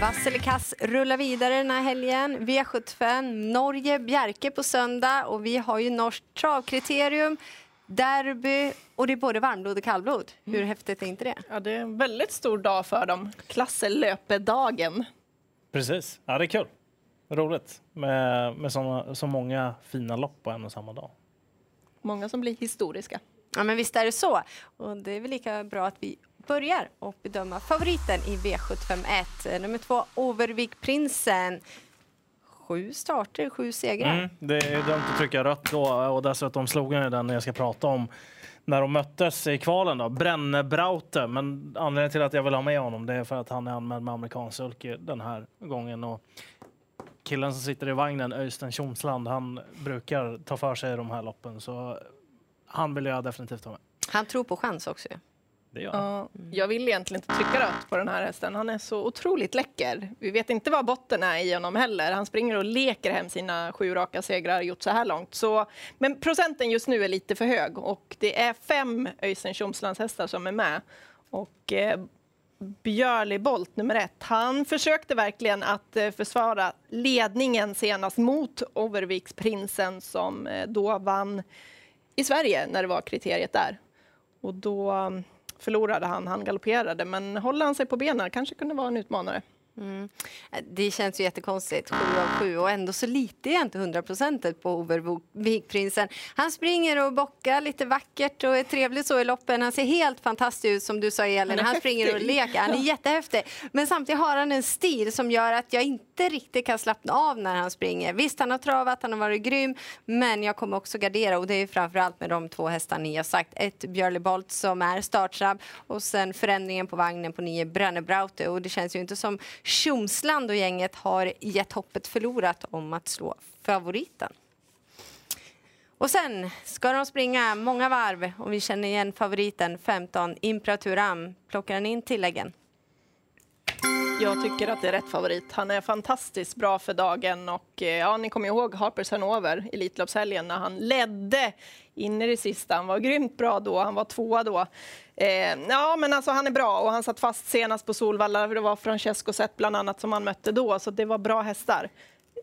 Vasselikas rullar vidare den här helgen. V75 Norge, Bjerke på söndag och vi har ju norskt travkriterium, derby och det är både varmblod och kallblod. Hur Mm. häftigt är inte det? Ja, det är en väldigt stor dag för dem. Klasselöpedagen. Precis. Ja, det är kul. Roligt med, med såna, så många fina lopp på en och samma dag. Många som blir historiska. Ja, men visst är det så. Och det är väl lika bra att vi börjar och bedöma favoriten i V751. Nummer två, Overvik Prinsen. Sju starter, sju segrar. Mm, det är dumt att trycka rött då och dessutom slog han ju den jag ska prata om när de möttes i kvalen då, Brennebraute. Men anledningen till att jag vill ha med honom det är för att han är anmäld med amerikansk sulky den här gången. Och killen som sitter i vagnen, Öystein Tjomsland, han brukar ta för sig i de här loppen så han vill jag definitivt ha med. Han tror på chans också. Det gör han. Ja, jag vill egentligen inte trycka rött på den här hästen. Han är så otroligt läcker. Vi vet inte vad botten är i honom heller. Han springer och leker hem sina sju raka segrar gjort så här långt. Så, men procenten just nu är lite för hög och det är fem Öystein Tjomslands hästar som är med. Och eh, Björli Bolt, nummer ett, han försökte verkligen att eh, försvara ledningen senast mot Overviksprinsen som eh, då vann i Sverige när det var kriteriet där. Och då um, förlorade han, han galopperade. Men håller han sig på benen kanske kunde vara en utmanare. Mm. Det känns ju jättekonstigt, sju av sju och ändå så litar jag inte hundraprocentigt på Overvikprinsen. Han springer och bockar lite vackert och är trevlig så i loppen. Han ser helt fantastisk ut som du sa Elin. Han Han springer och leker. Han är jättehäftig. Men samtidigt har han en stil som gör att jag inte inte riktigt kan slappna av när han springer. Visst, han har travat, han har varit grym, men jag kommer också gardera och det är framförallt med de två hästar ni har sagt. Ett Björli Bolt som är startsnabb och sen förändringen på vagnen på nio Brennebraute och det känns ju inte som Tjomsland och gänget har gett hoppet förlorat om att slå favoriten. Och sen ska de springa många varv och vi känner igen favoriten 15 Imperaturam. Plockar den in tilläggen? Jag tycker att det är rätt favorit. Han är fantastiskt bra för dagen och eh, ja, ni kommer ihåg Harpers Hanover, Elitloppshelgen, när han ledde in i det sista. Han var grymt bra då, han var tvåa då. Eh, ja, men alltså han är bra och han satt fast senast på Solvalla. Det var Francesco Zet bland annat som han mötte då, så det var bra hästar.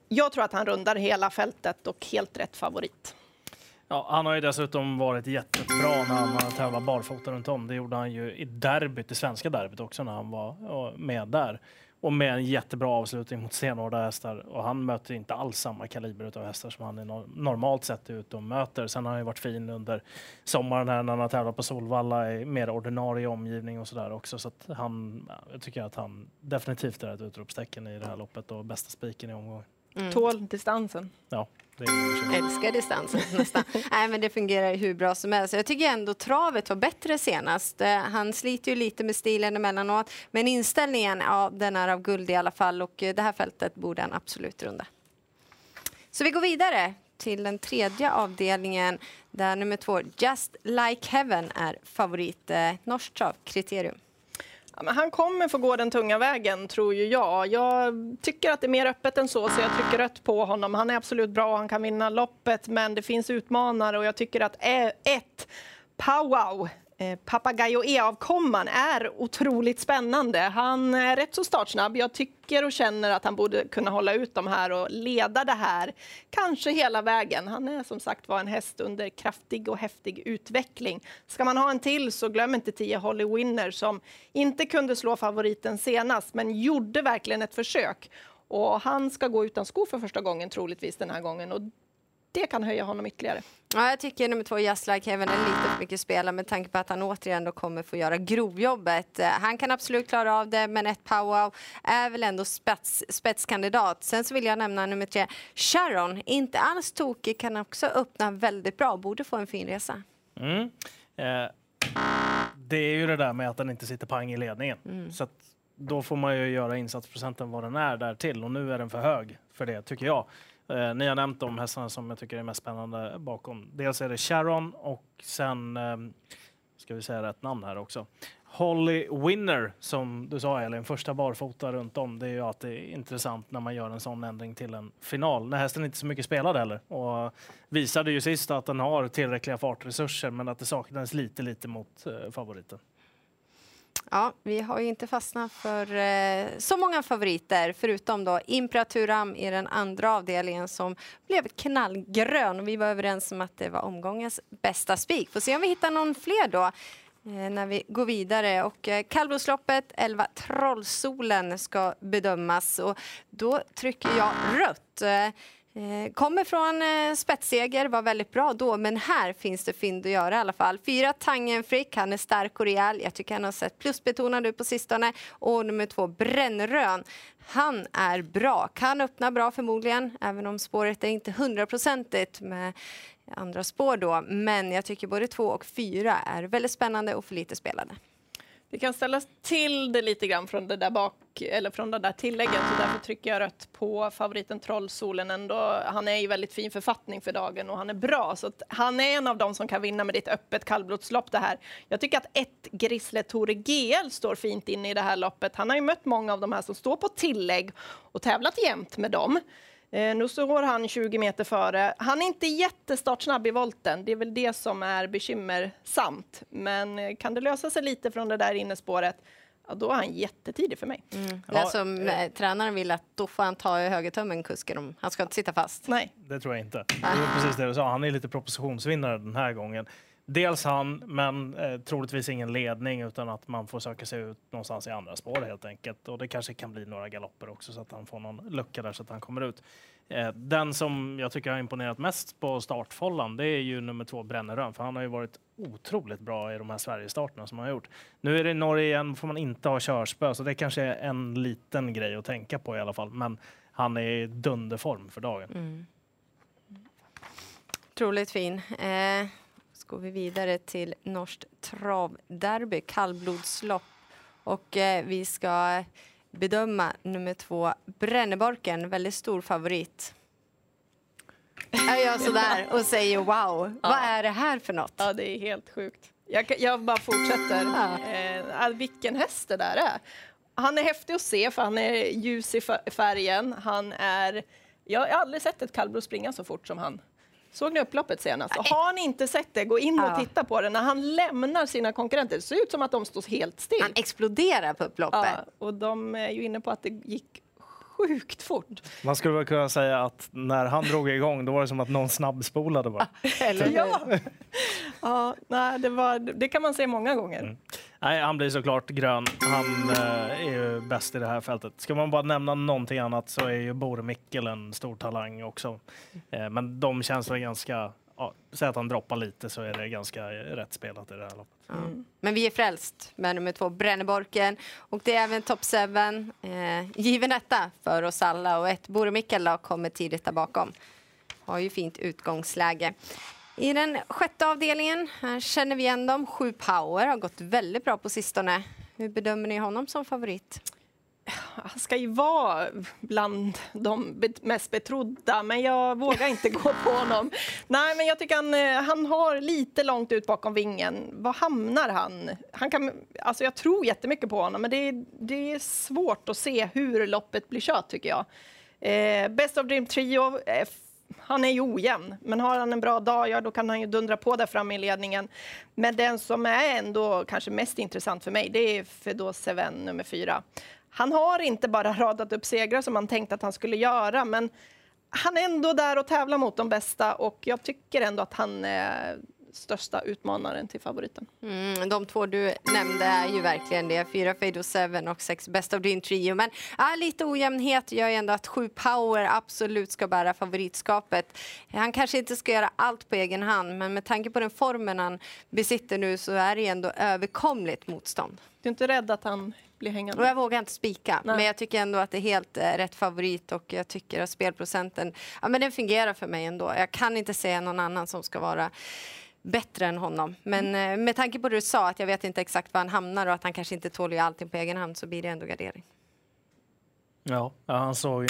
Jag tror att han rundar hela fältet och helt rätt favorit. Ja, han har ju dessutom varit jättebra när han har tävlat barfota runt om. Det gjorde han ju i derbyt, det svenska derbyt också när han var med där. Och med en jättebra avslutning mot stenhårda hästar. Och han möter inte alls samma kaliber av hästar som han är normalt sett är ute och möter. Sen har han ju varit fin under sommaren här när han har tävlat på Solvalla i mer ordinarie omgivning och sådär också. Så att han, jag tycker att han definitivt är ett utropstecken i det här loppet och bästa spiken i omgången. Tål distansen. Ja, Älskar distansen nästan. Nej, men det fungerar hur bra som helst. Jag tycker ändå travet var bättre senast. Eh, Han sliter ju lite med stilen emellanåt. Men inställningen, ja, den är av guld i alla fall. Och eh, det här fältet borde han absolut runda. Så vi går vidare till den tredje avdelningen där nummer två, Just Like Heaven, är favorit. Eh, Norskt travkriterium. Ja, han kommer få gå den tunga vägen, tror ju jag. Jag tycker att det är mer öppet än så, så jag trycker rött på honom. Han är absolut bra och han kan vinna loppet, men det finns utmanare och jag tycker att ett, Powwow, Eh, Papagayo E-avkomman, är otroligt spännande. Han är rätt så startsnabb. Jag tycker och känner att han borde kunna hålla ut de här och leda det här, kanske hela vägen. Han är som sagt var en häst under kraftig och häftig utveckling. Ska man ha en till så glöm inte 10 Holly Winner som inte kunde slå favoriten senast, men gjorde verkligen ett försök. Och han ska gå utan skor för första gången troligtvis den här gången och det kan höja honom ytterligare. Ja, jag tycker nummer två, Just Like Heaven, är lite för mycket spela med tanke på att han återigen då kommer få göra grovjobbet. Eh, Han kan absolut klara av det, men ett powwow är väl ändå spets, spetskandidat. Sen så vill jag nämna nummer tre, Sharon. Inte alls tokig, kan också öppna väldigt bra. Borde få en fin resa. Mm. Eh, det är ju det där med att den inte sitter pang i ledningen. Så att då får man ju göra insatsprocenten vad den är där till och nu är den för hög för det tycker jag. Eh, ni har nämnt de hästarna som jag tycker är mest spännande bakom. Dels är det Sharon och sen eh, ska vi säga rätt namn här också. Holly Winner, som du sa Elin, första barfota runt om. Det är ju alltid intressant när man gör en sån ändring till en final. När hästen inte så mycket spelad heller. Och visade ju sist att den har tillräckliga fartresurser men att det saknades lite, lite mot eh, favoriten. Ja, vi har ju inte fastnat för eh, så många favoriter förutom då Imperaturam i den andra avdelningen som blev knallgrön. Vi var överens om att det var omgångens bästa spik. Får se om vi hittar någon fler då eh, när vi går vidare. Och eh, kallblodsloppet, 11 Trollsolen ska bedömas och då trycker jag rött. Eh, kommer från eh, spetsseger, var väldigt bra då, men här finns det fynd att göra i alla fall. Fyra Tangenfrick, han är stark och rejäl. Jag tycker han har sett plusbetonad ut på sistone. Och nummer två Brännrön, han är bra. Kan öppna bra förmodligen, även om spåret är inte hundraprocentigt med andra spår då. Men jag tycker både två och fyra är väldigt spännande och för lite spelade. Vi kan ställa till det lite grann från det där bak, eller från det där tillägget, så därför trycker jag rött på favoriten Trollsolen ändå. Han är i väldigt fin författning för dagen och han är bra, så han är en av dem som kan vinna med ditt öppet kallblodslopp det här. Jag tycker att ett Grisle Tore GL står fint in i det här loppet. Han har ju mött många av de här som står på tillägg och tävlat jämt med dem. Eh, nu står han 20 meter före. Han är inte jättestartsnabb i volten. Det är väl det som är bekymmersamt. Men eh, kan det lösa sig lite från det där innespåret, ja, då är han jättetidig för mig. Mm. Det är som eh, tränaren vill att då får han ta i högertummen kusken om han ska inte sitta fast. Nej. Det tror jag inte. Det var precis det du sa. Han är lite propositionsvinnare den här gången. Dels han, men eh, troligtvis ingen ledning utan att man får söka sig ut någonstans i andra spår helt enkelt. Och det kanske kan bli några galopper också så att han får någon lucka där så att han kommer ut. Eh, den som jag tycker har imponerat mest på startfållan det är ju nummer två Brännerön för han har ju varit otroligt bra i de här Sverigestarterna som han har gjort. Nu är det i Norge igen, får man inte ha körspö så det kanske är en liten grej att tänka på i alla fall. Men han är i dunderform för dagen. Mm. Otroligt fin. Eh, går vi vidare till norskt travderby, kallblodslopp. Och eh, vi ska bedöma nummer två, Bränneborken, väldigt stor favorit. Jag gör sådär och säger wow, ja. vad är det här för något? Ja, det är helt sjukt. Jag, jag bara fortsätter. Ja. Eh, vilken häst det där är. Han är häftig att se för han är ljus i färgen. Han är... Jag har aldrig sett ett kallblod springa så fort som han. Såg ni upploppet senast? Och har ni inte sett det, gå in och titta på det. När han lämnar sina konkurrenter, det ser ut som att de står helt still. Han exploderar på upploppet. Ja, och de är ju inne på att det gick sjukt fort. Man skulle väl kunna säga att när han drog igång då var det som att någon snabbspolade bara. Eller ja. ja, nej, det, var, det kan man se många gånger. Mm. Nej, han blir såklart grön. Han eh, är ju bäst i det här fältet. Ska man bara nämna någonting annat så är ju Bore Mickel en stor talang också. Eh, men de känns väl ganska ja, säg att han droppar lite så är det ganska eh, rätt spelat i det här loppet. Mm. Men vi är frälst med nummer två, Bränneborken. Och det är även topp 7. Eh, given etta för oss alla. Och ett Bore Mikkel kommer tidigt där bakom. Har ju fint utgångsläge. I den sjätte avdelningen, här känner vi igen dem. Sju Power har gått väldigt bra på sistone. Hur bedömer ni honom som favorit? han ska ju vara bland de mest betrodda, men jag vågar inte gå på honom. Nej, men jag tycker han, eh, han har lite långt ut bakom vingen. Var hamnar han? han kan, alltså jag tror jättemycket på honom, men det är, det är svårt att se hur loppet blir kört, tycker jag. Eh, Best of Dream Trio, eh, han är ju ojämn, men har han en bra dag, ja, då kan han ju dundra på där framme i ledningen. Men den som är ändå kanske mest intressant för mig, det är Fedor Seven nummer fyra. Han har inte bara radat upp segrar som han tänkte att han skulle göra, men han är ändå där och tävlar mot de bästa och jag tycker ändå att han eh, största utmanaren till favoriten. Mm, de två du nämnde är ju verkligen det. Fyra Fado 7 och sex Best of Dream Trio. Men ja, lite ojämnhet gör ju ändå att sju Power absolut ska bära favoritskapet. Han kanske inte ska göra allt på egen hand, men med tanke på den formen han besitter nu så är det ändå överkomligt motstånd. Du är inte rädd att han blir hängande? Och jag vågar inte spika, men jag tycker ändå att det är helt eh, rätt favorit och jag tycker att spelprocenten, ja men den fungerar för mig ändå. Jag kan inte säga någon annan som ska vara bättre än honom. Men mm. Eh, med tanke på det du sa, att jag vet inte exakt var han hamnar och att han kanske inte tål allting på egen hand så blir det ändå gardering. Ja, han såg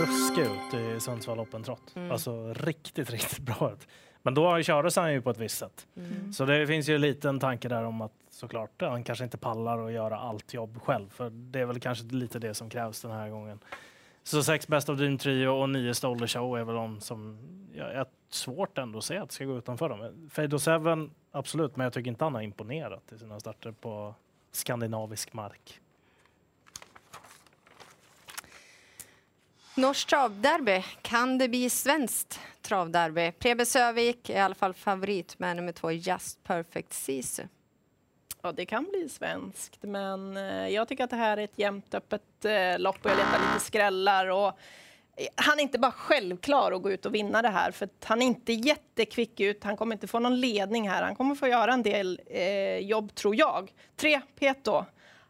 ruskig ut i Sundsvall Open Trot. Mm. Alltså riktigt, riktigt bra ut. Men då kördes han ju på ett visst sätt. Mm. Så det finns ju en liten tanke där om att såklart han kanske inte pallar att göra allt jobb själv. För det är väl kanske lite det som krävs den här gången. Så sex Best of Dream Trio och nio Stoller Show är väl de som jag är svårt ändå att se att det ska gå utanför dem. Fado Seven, absolut, men jag tycker inte han har imponerat i sina starter på skandinavisk mark. Norskt travderby. Kan det bli svenskt travderby? Prebe Sövik är i alla fall favorit med nummer två Just Perfect Sisu. Ja, det kan bli svenskt, men eh, jag tycker att det här är ett jämnt öppet eh, lopp och jag letar lite skrällar. Och han är inte bara självklar att gå ut och vinna det här, för han är inte jättekvick ut. Han kommer inte få någon ledning här. Han kommer få göra en del eh, jobb, tror jag. Tre, Peto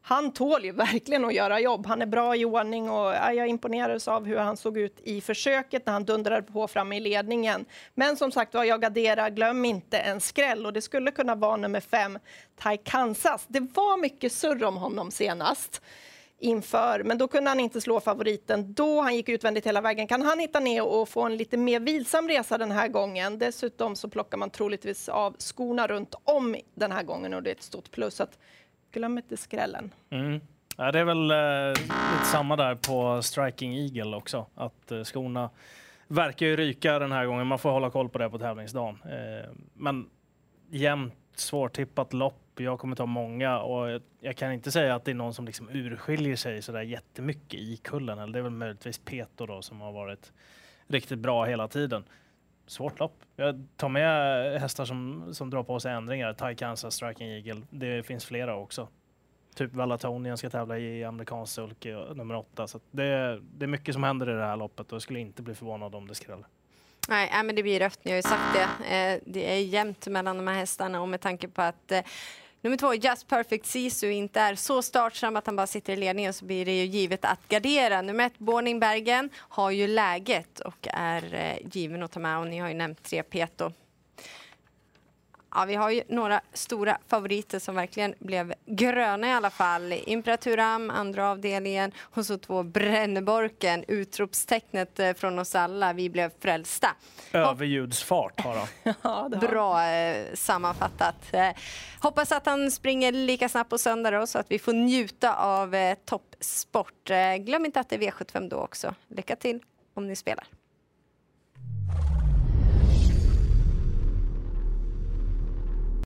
han tål ju verkligen att göra jobb. Han är bra i ordning och jag imponerades av hur han såg ut i försöket när han dundrade på fram i ledningen. Men som sagt var, jag garderar, glöm inte en skräll och det skulle kunna vara nummer fem, Tai Kansas. Det var mycket surr om honom senast inför, men då kunde han inte slå favoriten då. Han gick utvändigt hela vägen. Kan han hitta ner och få en lite mer vilsam resa den här gången? Dessutom så plockar man troligtvis av skorna runt om den här gången och det är ett stort plus. Att glöm inte skrällen. Mm. Ja, det är väl eh, lite samma där på Striking Eagle också, att eh, skorna verkar ju ryka den här gången. Man får hålla koll på det på tävlingsdagen. Eh, men jämnt, svårtippat lopp. Jag kommer ta många och jag, jag kan inte säga att det är någon som liksom urskiljer sig så där jättemycket i kullen. Eller det är väl möjligtvis Peto då som har varit riktigt bra hela tiden svårt lopp. Jag tar med hästar som, som drar på sig ändringar. Ty Kansas, Striking Eagle. Det finns flera också. Typ Vallatonien ska tävla i amerikansk sulke nummer åtta. Så det, det är mycket som händer i det här loppet och jag skulle inte bli förvånad om det skräller. Nej, äh, men det blir rött. Ni har ju sagt det. Eh, det är jämnt mellan de här hästarna och med tanke på att eh, Nummer två, Just Perfect Sisu, inte är så startsam att han bara sitter i ledningen så blir det ju givet att gardera. Nummer ett, Borning Bergen, har ju läget och är eh, given att ta med och ni har ju nämnt tre Peto. Ja, vi har ju några stora favoriter som verkligen blev gröna i alla fall. Imperaturam, andra avdelningen och så två Bränneborken, utropstecknet eh, från oss alla. Vi blev frälsta. Överljudsfart har han. Bra eh, sammanfattat. Eh, hoppas att han springer lika snabbt på söndag då, så att vi får njuta av eh, toppsport. Glöm inte att det är V75 då också. Lycka till om ni spelar.